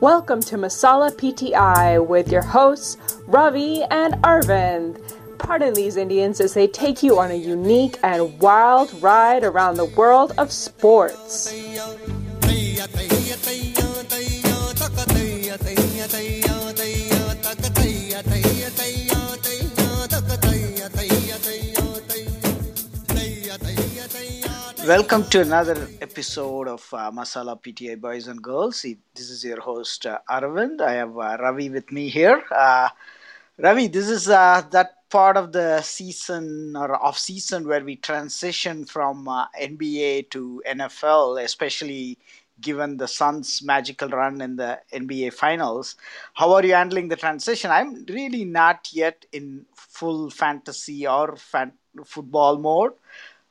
Welcome to Masala PTI with your hosts, Ravi and Arvind. Pardon these Indians as they take you on a unique and wild ride around the world of sports. Welcome to another episode of uh, Masala PTI Boys and Girls. This is your host uh, Arvind. I have uh, Ravi with me here. Uh, Ravi, this is uh, that part of the season or off season where we transition from uh, NBA to NFL, especially given the Suns' magical run in the NBA Finals. How are you handling the transition? I'm really not yet in full fantasy or fan- football mode.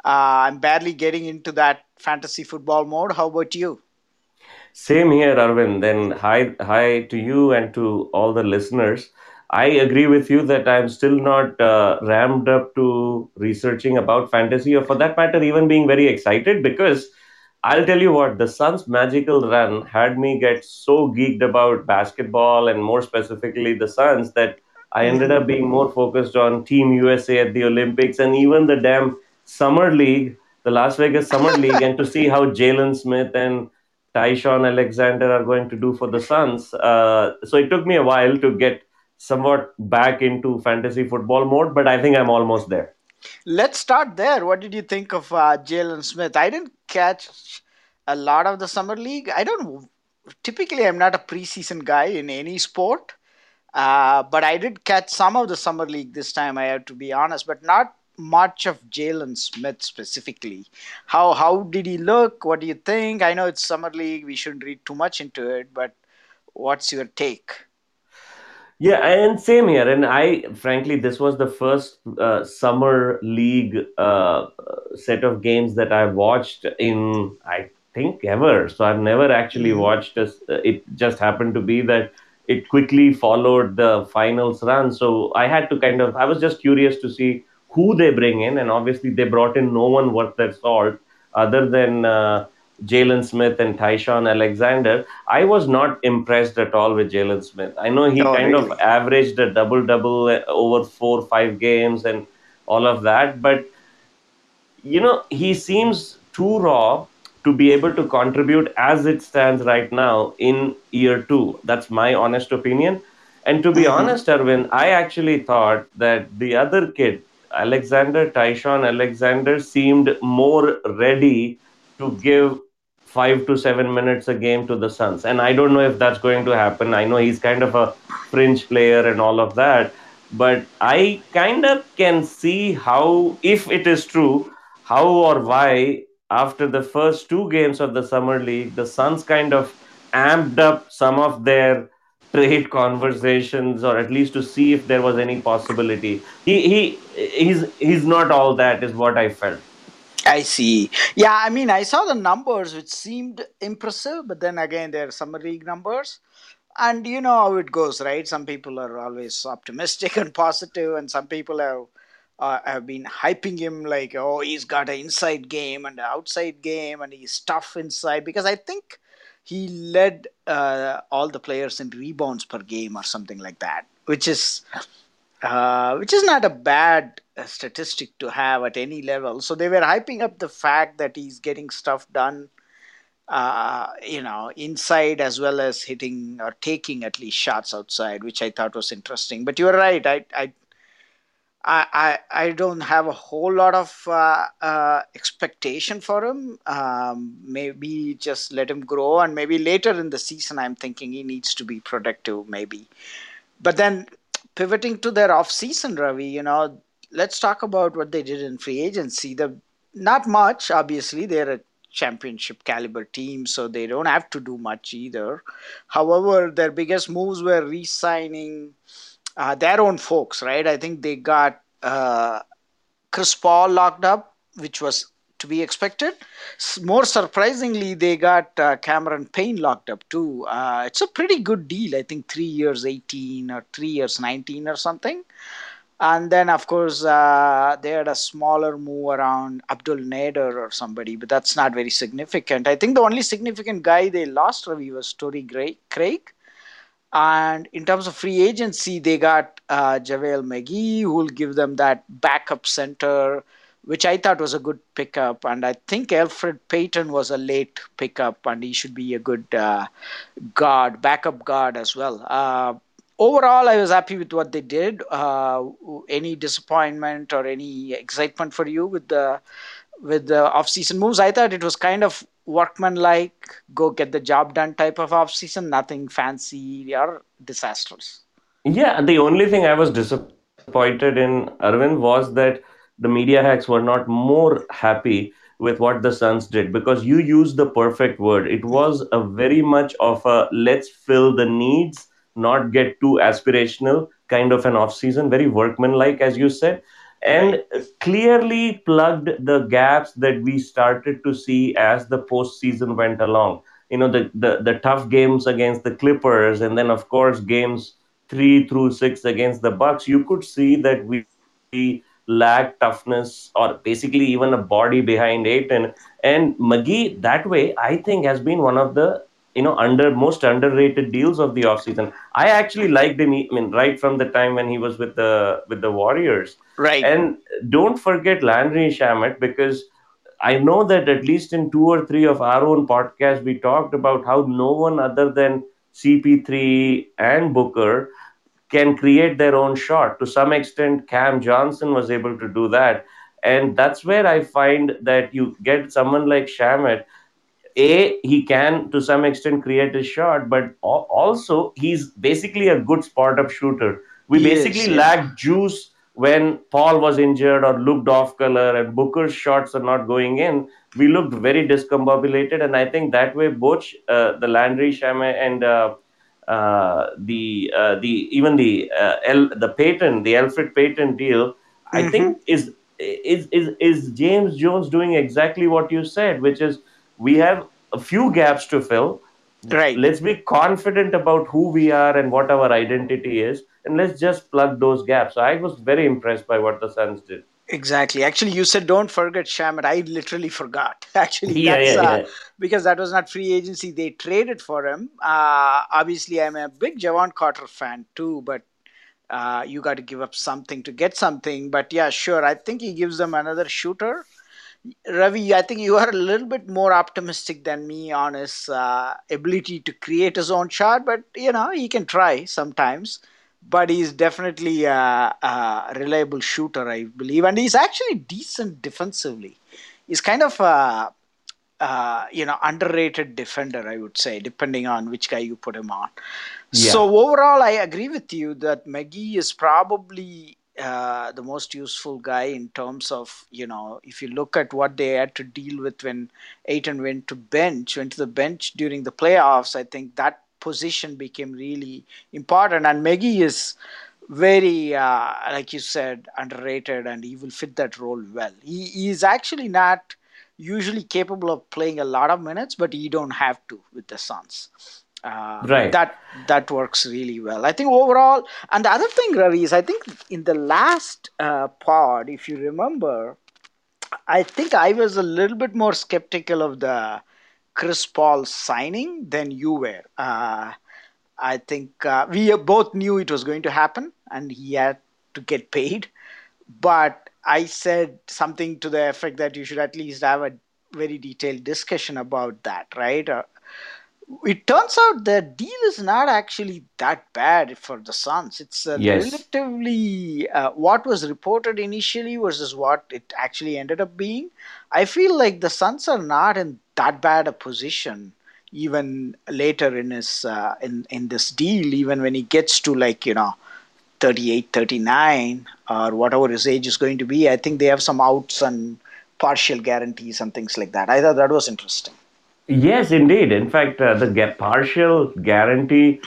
Uh, I'm barely getting into that fantasy football mode. How about you? Same here, Arvind. Then hi, hi to you and to all the listeners. I agree with you that I'm still not uh, up to researching about fantasy, or for that matter, even being very excited. Because I'll tell you what, the Suns' magical run had me get so geeked about basketball and more specifically the Suns that I ended up being more focused on Team USA at the Olympics and even the damn Summer League, the Las Vegas Summer League, and to see how Jalen Smith and Ty-Shon Alexander are going to do for the Suns. Uh, so it took me a while to get somewhat back into fantasy football mode, but I think I'm almost there. Let's start there. What did you think of uh, Jalen Smith? I didn't catch a lot of the Summer League. I don't typically, I'm not a preseason guy in any sport. Uh, but I did catch some of the summer league this time. I have to be honest, but not much of Jalen Smith specifically. How how did he look? What do you think? I know it's summer league. We shouldn't read too much into it, but what's your take? Yeah, and same here. And I, frankly, this was the first uh, summer league uh, set of games that I watched in, I think, ever. So I've never actually Mm-hmm. watched this. It just happened to be that it quickly followed the finals run. So I had to kind of, I was just curious to see who they bring in. And obviously, they brought in no one worth their salt other than uh, Jalen Smith and Ty-Shon Alexander. I was not impressed at all with Jalen Smith. I know he Oh, kind of averaged a double double over four, five games and all of that, but you know, he seems too raw to be able to contribute as it stands right now in year two. That's my honest opinion. And to be Mm-hmm. honest, Arvind, I actually thought that the other kid, Alexander Ty-Shon Alexander, seemed more ready to give five to seven minutes a game to the Suns. And I don't know if that's going to happen. I know he's kind of a fringe player and all of that. But I kind of can see how, if it is true, how or why after the first two games of the summer league the suns kind of amped up some of their trade conversations or at least to see if there was any possibility he he he's he's not all that is what i felt I see. Yeah, I mean, I saw the numbers, which seemed impressive, but then again, they're summer league numbers. And you know how it goes, right? Some people are always optimistic and positive, and some people have uh, have been hyping him like, oh, he's got an inside game and an outside game, and he's tough inside. Because I think he led uh, all the players in rebounds per game or something like that, which is uh, which is not a bad uh, statistic to have at any level. So they were hyping up the fact that he's getting stuff done, uh, you know, inside as well as hitting or taking at least shots outside, which I thought was interesting. But you're right. I I I, I I don't have a whole lot of uh, uh, expectation for him. Um, maybe just let him grow, and maybe later in the season, I'm thinking he needs to be productive. Maybe but then pivoting to their off season, Ravi, you know, let's talk about what they did in free agency. The not much, obviously. They're a championship caliber team, so they don't have to do much either. However, their biggest moves were re-signing uh, their own folks, right? I think they got uh, Chris Paul locked up, which was to be expected. More surprisingly, they got uh, Cameron Payne locked up too. Uh, it's a pretty good deal. I think three years 18 or three years 19 or something. And then, of course, uh, they had a smaller move around Abdel Nader or somebody, but that's not very significant. I think the only significant guy they lost, Ravi, was Torrey Craig. And in terms of free agency, they got uh, JaVale McGee, who will give them that backup center, which I thought was a good pickup. And I think Elfrid Payton was a late pickup, and he should be a good uh, guard, backup guard as well. Uh, overall, I was happy with what they did. Uh, any disappointment or any excitement for you with the with the off-season moves? I thought it was kind of workmanlike, go get the job done type of off-season, nothing fancy or disastrous. Yeah, the only thing I was disappointed in Arvind was that the media hacks were not more happy with what the Suns did because you used the perfect word. It was a very much of a let's fill the needs, not get too aspirational kind of an off season, very workmanlike, as you said, and clearly plugged the gaps that we started to see as the postseason went along. You know, the, the, the tough games against the Clippers, and then, of course, games three through six against the Bucks, you could see that we lack toughness or basically even a body behind it. And and McGee that way, I think, has been one of the you know under most underrated deals of the offseason. I actually liked him. I mean, right from the time when he was with the with the Warriors. Right. And don't forget Landry Shamet because I know that at least in two or three of our own podcasts, we talked about how no one other than CP3 and Booker can create their own shot. To some extent, Cam Johnson was able to do that. And that's where I find that you get someone like Shamet. A, he can to some extent create a shot, but also he's basically a good spot up shooter. We basically yeah. lacked juice when Paul was injured or looked off color and Booker's shots are not going in. We looked very discombobulated. And I think that way, both uh, the Landry Shamet and uh, uh, the uh, the even the uh, El, the Payton the Elfrid Payton deal, mm-hmm. I think is is is is James Jones doing exactly what you said, which is we have a few gaps to fill. Right. Let's be confident about who we are and what our identity is, and let's just plug those gaps. So I was very impressed by what the Suns did. Exactly. Actually, you said don't forget Shamet. I literally forgot. Actually, yeah, yeah, uh, because that was not free agency. They traded for him. Uh, obviously, I'm a big Jevon Carter fan too, but uh, you got to give up something to get something. But yeah, sure. I think he gives them another shooter. Ravi, I think you are a little bit more optimistic than me on his uh, ability to create his own shot, but you know he can try sometimes but he's definitely a, a, reliable shooter, I believe, and he's actually decent defensively. He's kind of a, a, you know underrated defender, I would say, depending on which guy you put him on. Yeah. So overall, I agree with you that McGee is probably uh, the most useful guy in terms of you know if you look at what they had to deal with when Ayton went to bench, went to the bench during the playoffs. I think that position became really important. And McGee is very, uh, like you said, underrated, and he will fit that role well. He, he is actually not usually capable of playing a lot of minutes, but he don't have to with the Suns. Uh, right. That that works really well. I think overall, and the other thing, Ravi, is I think in the last uh, pod, if you remember, I think I was a little bit more skeptical of the Chris Paul signing than you were. Uh, I think uh, we both knew it was going to happen and he had to get paid. But I said something to the effect that you should at least have a very detailed discussion about that, right? It turns out the deal is not actually that bad for the Suns. It's uh, yes. relatively uh, what was reported initially versus what it actually ended up being. I feel like the Suns are not in that bad a position even later in his uh, in in this deal. Even when he gets to like you know 38, 39 or whatever his age is going to be, I think they have some outs and partial guarantees and things like that. I thought that was interesting. Yes, indeed. In fact, uh, the partial guarantee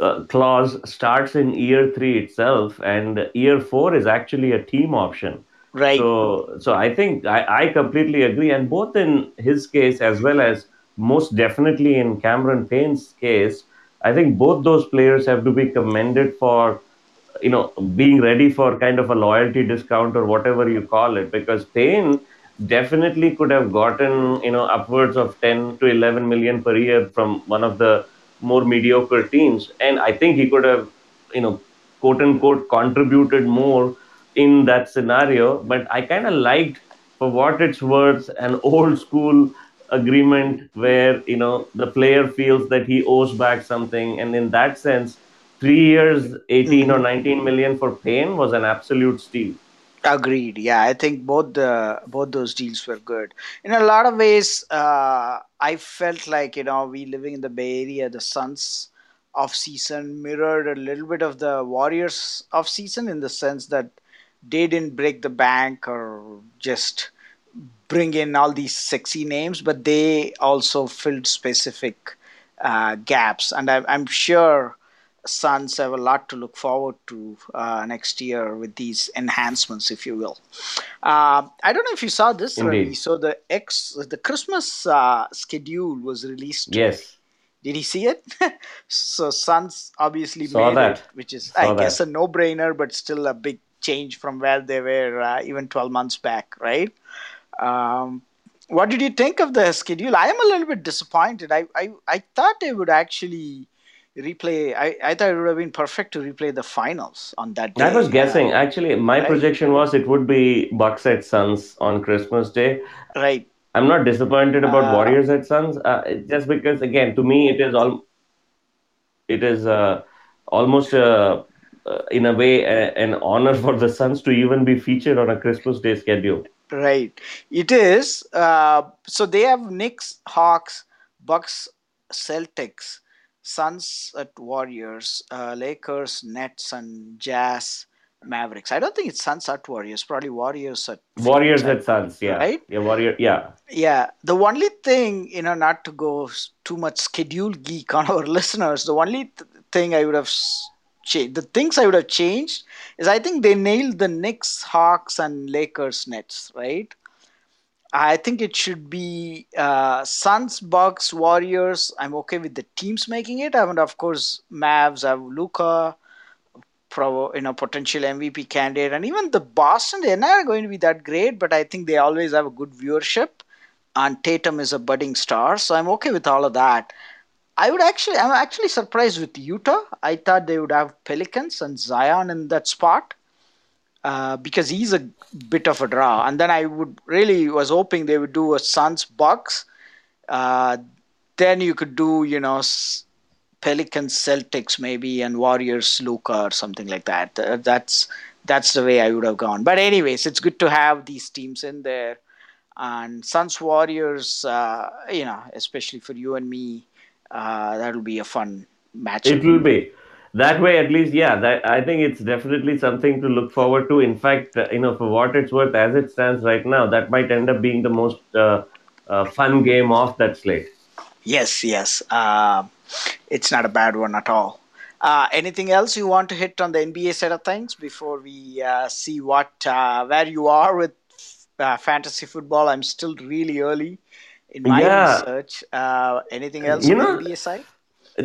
uh, clause starts in year three itself, and year four is actually a team option. Right. So, so I think I, I completely agree, and both in his case as well as most definitely in Cameron Payne's case, I think both those players have to be commended for you know being ready for kind of a loyalty discount or whatever you call it because Payne definitely could have gotten you know upwards of 10 to 11 million per year from one of the more mediocre teams. And I think he could have, you know, quote unquote, contributed more in that scenario. But I kind of liked, for what it's worth, an old school agreement where you know the player feels that he owes back something, and in that sense, three years, 18 or Mhm. 19 million for Payne was an absolute steal. Agreed. Yeah, I think both the both those deals were good. In a lot of ways, uh, I felt like you know we living in the Bay Area, the Suns off season mirrored a little bit of the Warriors off season in the sense that they didn't break the bank or just bring in all these sexy names, but they also filled specific uh, gaps. And I, I'm sure Suns have a lot to look forward to uh, next year with these enhancements, if you will. Uh, I don't know if you saw this, Ravi. So the X, the Christmas uh, schedule was released today. Yes, Did he see it? so Suns obviously saw made it, that. which is, I Saw guess, a no-brainer, but still a big change from where they were uh, even 12 months back, right? Um, what did you think of the schedule? I am a little bit disappointed. I, I, I thought they would actually replay. I, I thought it would have been perfect to replay the finals on that day. I was day, guessing. Actually, my right? projection was it would be Bucks at Suns on Christmas Day. Right. I'm not disappointed about Uh, Warriors at Suns, uh, just because again, to me, it is all it is uh, almost uh, uh, in a way a, an honor for the Suns to even be featured on a Christmas Day schedule. right. It is. Uh, so they have Knicks, Hawks, Bucks, Celtics, Suns at Warriors, uh, Lakers, Nets, and Jazz, Mavericks. I don't think it's Suns at Warriors. Probably Warriors at Warriors at Suns, yeah, right. yeah, Warrior, yeah. Yeah, the only thing, you know, not to go too much schedule geek on our listeners, the only th- thing I would have changed, the things I would have changed is I think they nailed the Knicks, Hawks, and Lakers nets, right? I think it should be uh, Suns, Bucks, Warriors. I'm okay with the teams making it. I And of course, Mavs have Luka, you know, potential MVP candidate, and even the Boston. They're not going to be that great, but I think they always have a good viewership and Tatum is a budding star, so I'm okay with all of that. I would actually, I'm actually surprised with Utah. I thought they would have Pelicans and Zion in that spot uh, because he's a bit of a draw. And then I would really was hoping they would do a Suns Bucks. Uh, then you could do, you know, Pelicans Celtics maybe and Warriors Luka or something like that. Uh, That's that's the way I would have gone. But anyways, it's good to have these teams in there and Suns Warriors, uh, you know, especially for you and me, uh, that'll be a fun match. It will be that way, at least. Yeah, that I think it's definitely something to look forward to. In fact, uh, you know, for what it's worth, as it stands right now, that might end up being the most uh, uh, fun game of that slate. Yes, yes, uh, it's not a bad one at all. Uh, anything else you want to hit on the NBA side of things before we uh, see what uh, where you are with uh, fantasy football? I'm still really early in my Yeah, research. Uh, anything else you on the know, NBA side?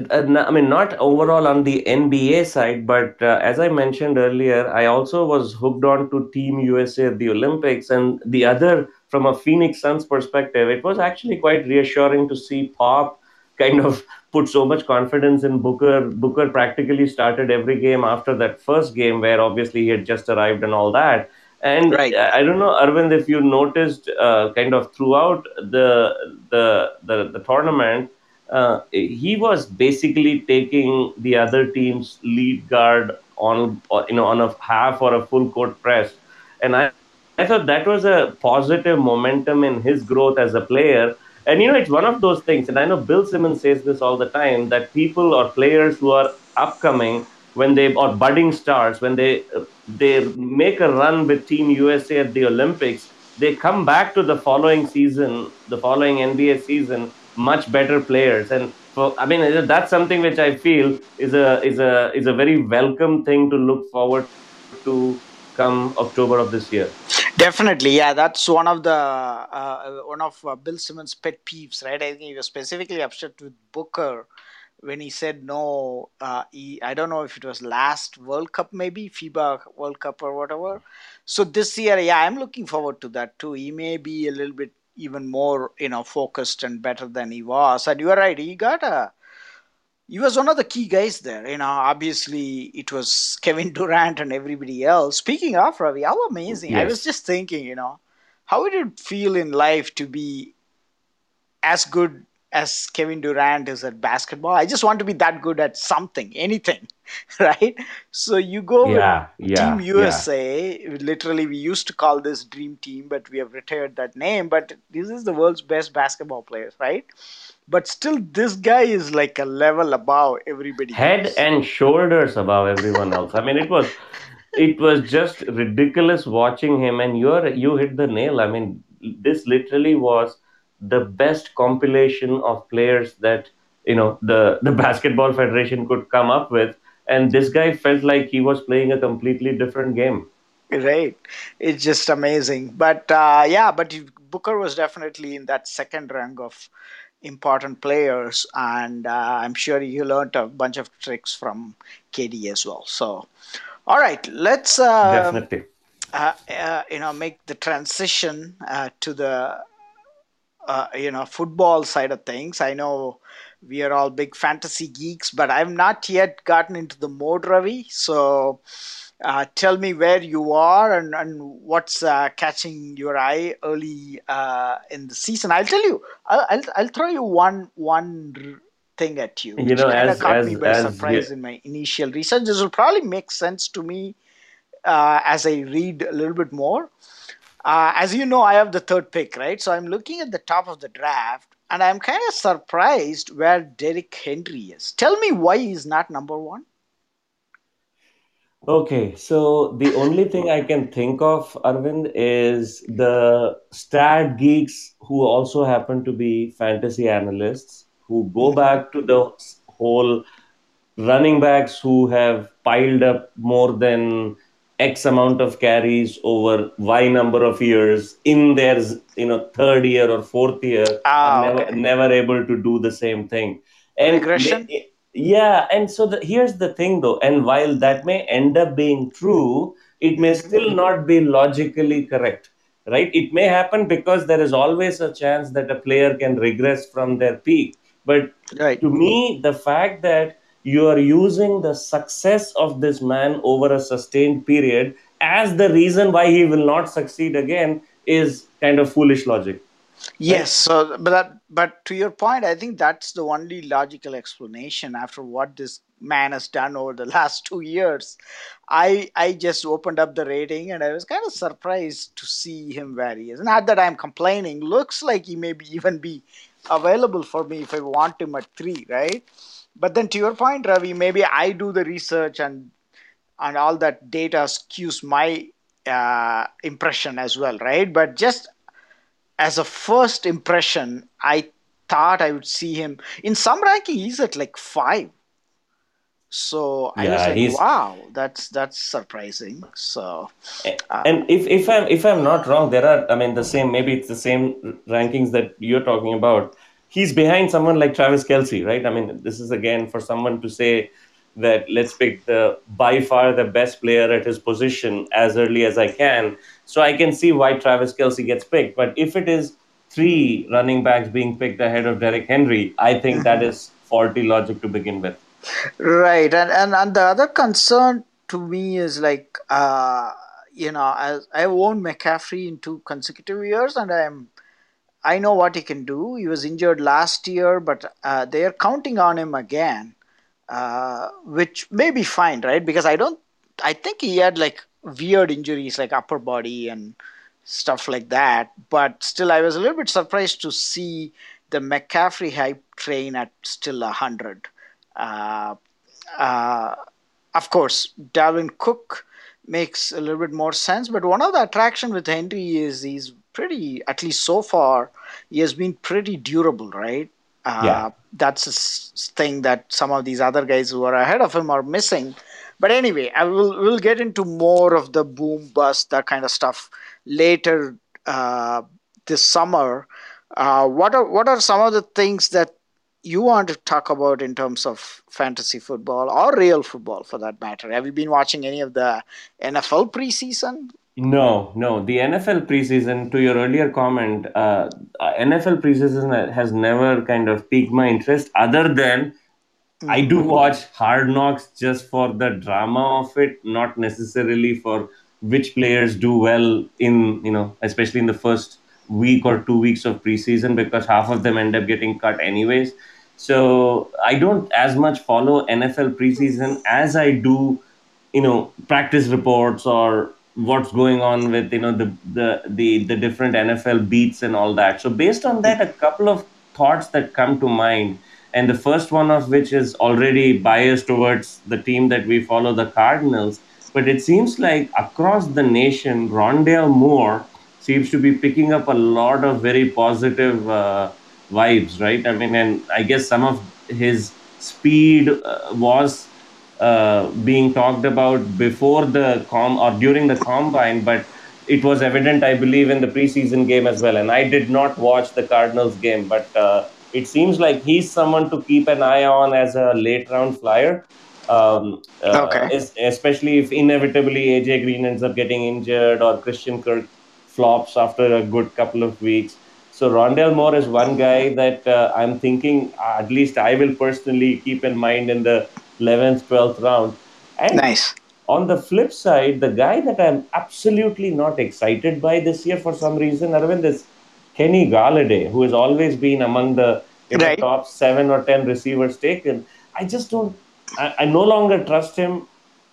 Uh, I mean, not overall on the NBA side, but uh, as I mentioned earlier, I also was hooked on to Team USA at the Olympics. And the other, from a Phoenix Suns perspective, it was actually quite reassuring to see Pop kind of put so much confidence in Booker. Booker practically started every game after that first game, where obviously he had just arrived and all that. And Right. uh, I don't know, Arvind, if you noticed, uh, kind of throughout the the the, the tournament uh, he was basically taking the other team's lead guard on you know on a half or a full court press. And I, I thought that was a positive momentum in his growth as a player. And you know it's one of those things and i know bill simmons says this all the time that people or players who are upcoming when they or budding stars when they they make a run with team usa at the olympics they come back to the following season the following nba season much better players and i mean that's something which i feel is a is a is a very welcome thing to look forward to come october of this year Definitely, yeah. That's one of the uh, one of uh, Bill Simmons' pet peeves, right? I think he was specifically upset with Booker when he said no. Uh, he, I don't know if it was last World Cup, maybe FIBA World Cup or whatever. So this year, yeah, I'm looking forward to that too. He may be a little bit even more, you know, focused and better than he was. And you are right. He got a he was one of the key guys there. You know, obviously it was Kevin Durant and everybody else. Speaking of Ravi, how amazing! I was just thinking, you know, how would it feel in life to be as good as Kevin Durant is at basketball? I just want to be that good at something, anything, right? So you go with Yeah, Team yeah, yeah. USA. Literally, we used to call this Dream Team, but we have retired that name. But this is the world's best basketball players, right? But still, this guy is like a level above everybody Head else. and shoulders above everyone else. I mean, it was it was just ridiculous watching him and you're you hit the nail i mean this literally was the best compilation of players that you know the the basketball federation could come up with and this guy felt like he was playing a completely different game Right. It's just amazing. But uh, yeah, but Booker was definitely in that second rank of important players, and uh, I'm sure you learned a bunch of tricks from KD as well. So, all right, let's um, definitely uh, uh, you know make the transition uh, to the uh, you know football side of things. I know we are all big fantasy geeks, but I've not yet gotten into the mode, Ravi. So uh, tell me where you are and, and what's uh, catching your eye early uh, in the season. I'll tell you. I'll, I'll, I'll throw you one one thing at you, you know as caught me as by as surprise in my initial research. This will probably make sense to me uh, as I read a little bit more. Uh, as you know, I have the third pick, right? So I'm looking at the top of the draft, and I'm kind of surprised where Derrick Henry is. Tell me why he's not number one. Okay, so the only thing I can think of, Arvind, is the stat geeks who also happen to be fantasy analysts who go hmm back to the whole running backs who have piled up more than X amount of carries over Y number of years in their you know third year or fourth year are Ah, never okay. never able to do the same thing. And Regression. may- yeah, and so the, here's the thing though, and while that may end up being true, it may still not be logically correct, right? It may happen because there is always a chance that a player can regress from their peak. But Right. to me, the fact that you are using the success of this man over a sustained period as the reason why he will not succeed again is kind of foolish logic, Yes. So, but that, but to your point, I think that's the only logical explanation after what this man has done over the last two years. I I just opened up the rating and I was kind of surprised to see him where he is. Not that I'm complaining. Looks like he may be even be available for me if I want him at three, right? But then to your point, Ravi, maybe I do the research and and all that data skews my uh, impression as well, right? But just as a first impression, I thought I would see him in some ranking. He's at like five, so I was like, wow, that's that's surprising. So, uh, and if if I'm if I'm not wrong, there are I mean the same maybe it's the same rankings that you're talking about. He's behind someone like Travis Kelce, right? I mean, this is again for someone to say that let's pick the by far the best player at his position as early as I can. So I can see why Travis Kelce gets picked. But if it is three running backs being picked ahead of Derrick Henry, I think that mhm. faulty logic to begin with. right, and, and and the other concern to me is like, uh, you know, as I own McCaffrey in two consecutive years, and I'm I know what he can do. He was injured last year, but uh, they are counting on him again, uh, which may be fine, right? Because I don't, I think he had like weird injuries like upper body and stuff like that. But still, I was a little bit surprised to see the McCaffrey hype train at still a hundred. Uh, uh, of course, Dalvin Cook makes a little bit more sense, but one of the attraction with Henry is he's pretty, at least so far, he has been pretty durable, right? Yeah. Uh, that's a s- thing that some of these other guys who are ahead of him are missing. But anyway, I will we'll get into more of the boom bust that kind of stuff later uh, this summer. Uh, what are what are some of the things that you want to talk about in terms of fantasy football or real football for that matter? Have you been watching any of the NFL preseason? No, no. The NFL preseason, to your earlier comment, uh, uh, NFL preseason has never kind of piqued my interest other than I do watch Hard Knocks just for the drama of it, not necessarily for which players do well in, you know, especially in the first week or two weeks of preseason because half of them end up getting cut anyways. So I don't as much follow NFL preseason as I do, you know, practice reports or what's going on with you know the the the, the different NFL beats and all that. So based on that, a couple of thoughts that come to mind and the first one of which is already biased towards the team that we follow, the Cardinals. But it seems like across the nation, Rondale Moore seems to be picking up a lot of very positive uh, vibes, right? I mean, and I guess some of his speed uh, was uh, being talked about before the com or during the combine, but it was evident, I believe, in the preseason game as well. And I did not watch the Cardinals game, but uh, it seems like he's someone to keep an eye on as a late round flyer. Um, uh, Okay. especially if inevitably AJ Green ends up getting injured or Christian Kirk flops after a good couple of weeks. So Rondale Moore is one guy that uh, I'm thinking at least I will personally keep in mind in the 11th, 12th round. And Nice. on the flip side, the guy that I'm absolutely not excited by this year for some reason, Arvind, is Kenny Golladay, who has always been among the you know, Right. top seven or ten receivers taken. I just don't. I, I no longer trust him.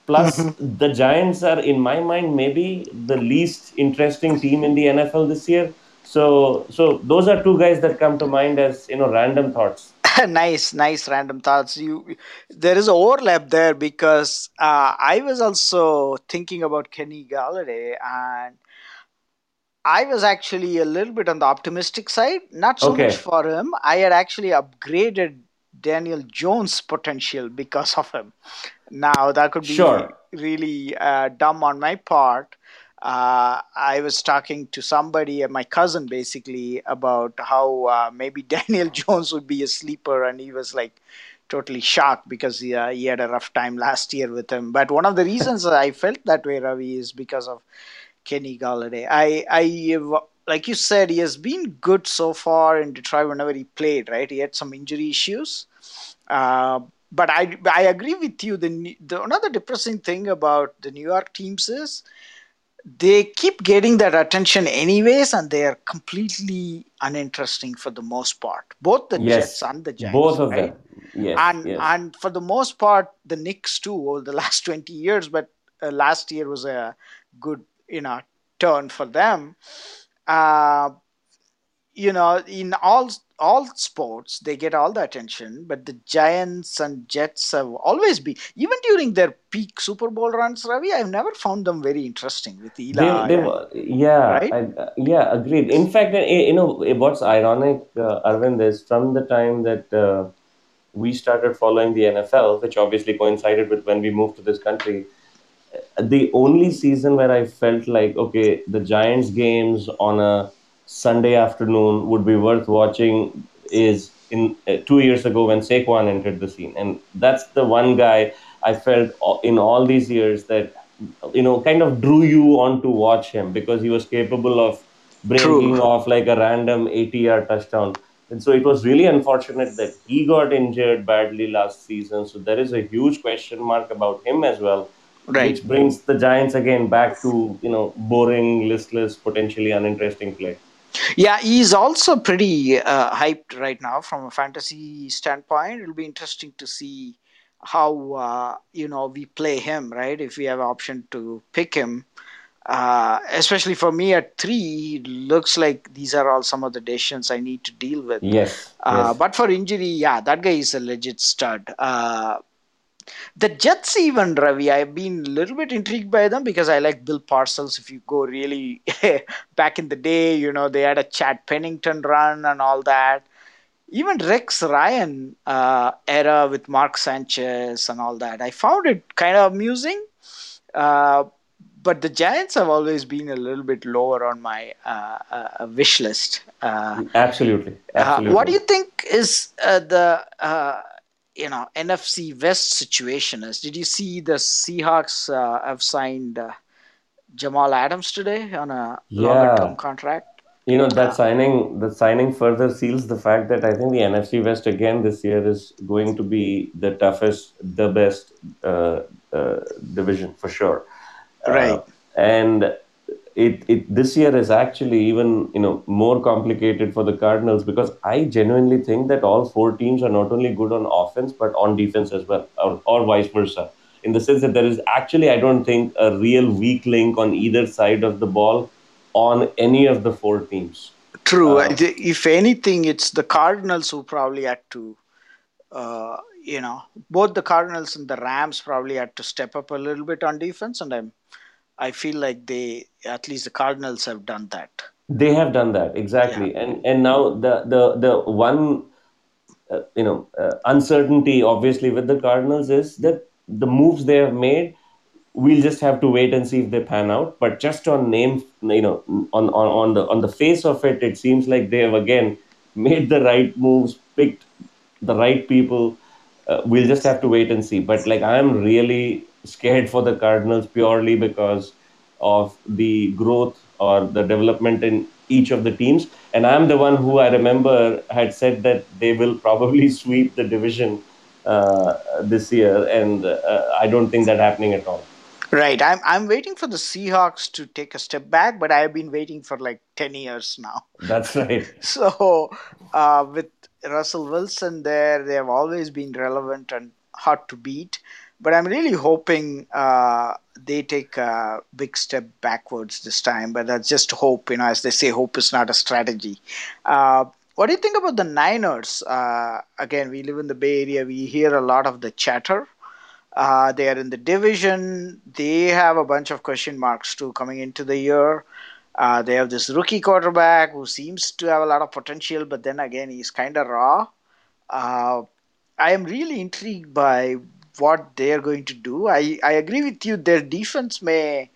Plus, mm-hmm. the Giants are, in my mind, maybe the least interesting team in the NFL this year. So, so those are two guys that come to mind as you know random thoughts. nice, nice random thoughts. You, there is overlap there because uh, I was also thinking about Kenny Golladay, and I was actually a little bit on the optimistic side. Not so much for him. I had actually upgraded Daniel Jones' potential because of him. Now that could be sure. really uh, dumb on my part. Uh, I was talking to somebody, uh, my cousin basically, about how uh, maybe Daniel Jones would be a sleeper, and he was like totally shocked because he, uh, he had a rough time last year with him. But one of the reasons I felt that way, Ravi, is because of Kenny Golladay. I, I, like you said, he has been good so far in Detroit whenever he played. Right, he had some injury issues, uh, but I, I agree with you. The, the another depressing thing about the New York teams is they keep getting that attention anyways, and they are completely uninteresting for the most part. Both the Jets Yes, and the Giants. both of right? them. Yes, And yes. and for the most part, the Knicks too over the last twenty years. But uh, last year was a good, you know, turn for them. Uh, you know, in all all sports, they get all the attention. But the Giants and Jets have always been, even during their peak Super Bowl runs, Ravi. I've never found them very interesting with They, Eli they, and were- yeah, right. I, yeah, agreed. In fact, eh, you know, eh, what's ironic, uh, Arvind, is from the time that uh, we started following the NFL, which obviously coincided with when we moved to this country, the only season where I felt like, okay, the Giants games on a Sunday afternoon would be worth watching is in uh, two years ago when Saquon entered the scene. And that's the one guy I felt in all these years that, you know, kind of drew you on to watch him because he was capable of True. bringing off like a random 80 yard touchdown. And so it was really unfortunate that he got injured badly last season. So there is a huge question mark about him as well Right. which brings the Giants again back to you know boring, listless, potentially uninteresting play. Yeah, he's also pretty uh, hyped right now from a fantasy standpoint. It'll be interesting to see how uh, you know we play him, right? If we have option to pick him, uh, especially for me at three, it looks like these are all some of the decisions I need to deal with. Yes, Uh, yes, but for injury, yeah, that guy is a legit stud. The Jets, even Ravi, I've been a little bit intrigued by them because I like Bill Parcells. If you go really back in the day, you know, they had a Chad Pennington run and all that. Even Rex Ryan uh, era with Mark Sanchez and all that. I found it kind of amusing. Uh, but the Giants have always been a little bit lower on my uh, uh, wish list. Uh, absolutely, uh, what do you think is uh, the uh, you know NFC West situation is? Did you see the Seahawks uh, have signed uh, Jamal Adams today on a longer term contract? You know that signing, the signing further seals the fact that I think the NFC West again this year is going to be the toughest, the best uh, uh, division for sure. Uh, right. and it, it this year is actually even you know more complicated for the Cardinals because I genuinely think that all four teams are not only good on offense but on defense as well, or, or vice versa. In the sense that there is actually, I don't think, a real weak link on either side of the ball on any of the four teams. True. Uh, If anything, it's the Cardinals who probably had to, uh, you know, both the Cardinals and the Rams probably had to step up a little bit on defense, and I'm, I feel like they, at least the Cardinals have done that. they have done that Yeah. exactly, and and now the the the one uh, you know uh, uncertainty obviously with the Cardinals is that the moves they have made we'll just have to wait and see if they pan out but just on name you know on on, on the on the face of it it seems like they have again made the right moves picked the right people uh, we'll just have to wait and see but like i'm really scared for the cardinals purely because of the growth or the development in each of the teams and i'm the one who i remember had said that they will probably sweep the division uh, this year and uh, i don't think that happening at all Right. I'm I'm waiting for the Seahawks to take a step back, but I have been waiting for like ten years now. That's right. So uh, with Russell Wilson there, they have always been relevant and hard to beat. But I'm really hoping uh, they take a big step backwards this time. But that's just hope, you know. As they say, hope is not a strategy. Uh, what do you think about the Niners? Uh, again, we live in the Bay Area. We hear a lot of the chatter uh, they are in the division. They have a bunch of question marks too coming into the year. Uh, they have this rookie quarterback who seems to have a lot of potential, but then again, he's kind of raw. Uh, I am really intrigued by what they are going to do. I, I agree with you. Their defense may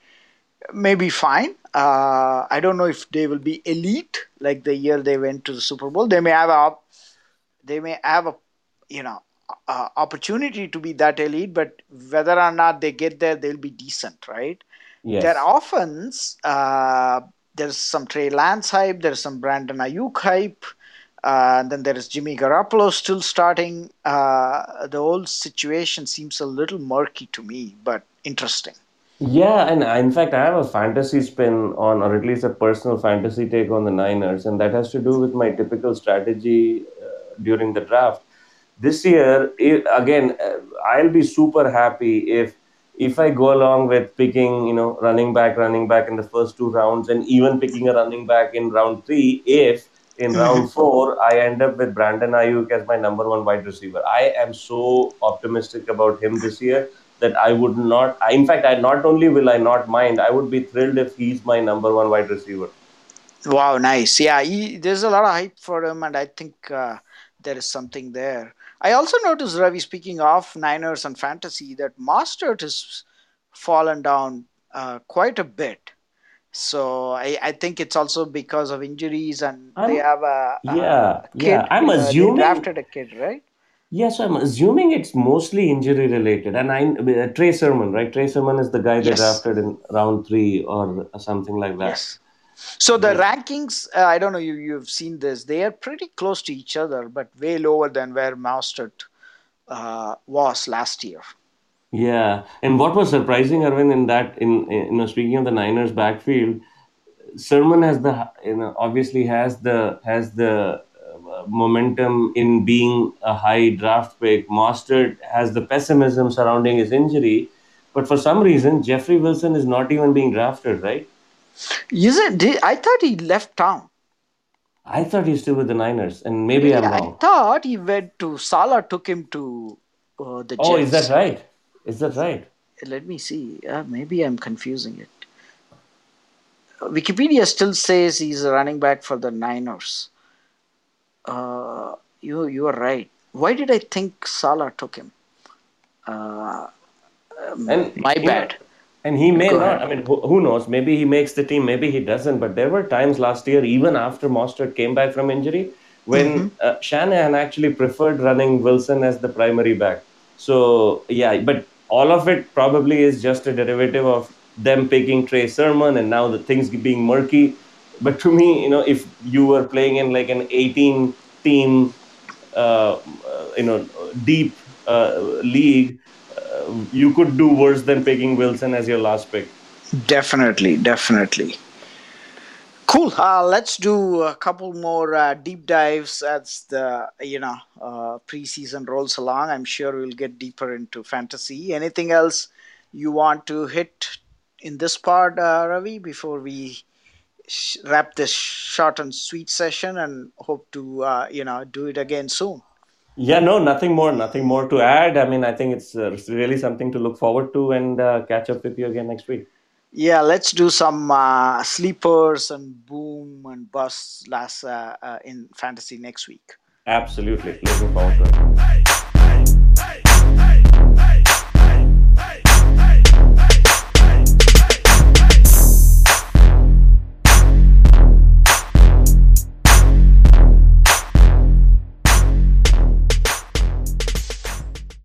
may be fine. Uh, I don't know if they will be elite like the year they went to the Super Bowl. They may have a they may have a you know uh, opportunity to be that elite, but whether or not they get there, they'll be decent, right? Their Yes. offense, uh, there's some Trey Lance hype, there's some Brandon Aiyuk hype, uh, and then there is Jimmy Garoppolo still starting. Uh, the whole situation seems a little murky to me, but interesting. Yeah, and in fact, I have a fantasy spin on, or at least a personal fantasy take on the Niners, and that has to do with my typical strategy uh, during the draft. This year, i again, uh, I'll be super happy if if I go along with picking, you know, running back, running back in the first two rounds, and even picking a running back in round three, if in round four I end up with Brandon Aiyuk as my number one wide receiver. I am so optimistic about him this year that I would not. I, in fact, I not only will I not mind, I would be thrilled if he's my number one wide receiver. Wow, nice. Yeah, he, there's a lot of hype for him, and I think uh, there is something there. I also noticed, Ravi, speaking of Niners and fantasy, that Mostert has fallen down uh, quite a bit. So I, I think it's also because of injuries, and they I'm have a, a, yeah, a yeah. I'm Uh, they assuming drafted a kid, right? Yes, I'm assuming it's mostly injury related. And I, uh, Trey Sermon, right? Trey Sermon is the guy they Yes, drafted in round three or something like that. yes. So the Yes. rankings, uh, I don't know, you you've seen this. They are pretty close to each other, but way lower than where Mostert uh, was last year. Yeah. And what was surprising, Arvind, in that, in, in you know, speaking of the Niners backfield, Sermon has the you know obviously has the has the uh, momentum in being a high draft pick. Mostert has the pessimism surrounding his injury, but for some reason Jeffrey Wilson is not even being drafted, right? Isn't did, I thought he left town. I thought he's still with the Niners, and maybe Really, I'm wrong. I thought he went to Salah took him to uh, the Oh, is that right? Is that right? Let me see. Uh, maybe I'm confusing it. Wikipedia still says he's a running back for the Niners. Uh, you you are right. Why did I think Salah took him? Uh, And my know, bad. and he may Go not. ahead. I mean, who, who knows? Maybe he makes the team, maybe he doesn't. But there were times last year, even after Mostert came back from injury, when hmm uh, Shanahan actually preferred running Wilson as the primary back. So yeah, but all of it probably is just a derivative of them picking Trey Sermon, and now the things being murky. but to me, you know, if you were playing in like an 18 team, uh, you know, deep uh, league, uh, you could do worse than picking Wilson as your last pick. Definitely, definitely. Cool. Uh, let's do a couple more uh, deep dives as the you know uh, preseason rolls along. I'm sure we'll get deeper into fantasy. Anything else you want to hit in this part, uh, Ravi, before we sh- wrap this short and sweet session, and hope to uh, you know do it again soon. Yeah, no, nothing more, nothing more to add. I mean, I think it's uh, really something to look forward to and uh, catch up with you again next week. Yeah, let's do some uh, sleepers and boom and bust last uh, uh, in fantasy next week. Absolutely, it.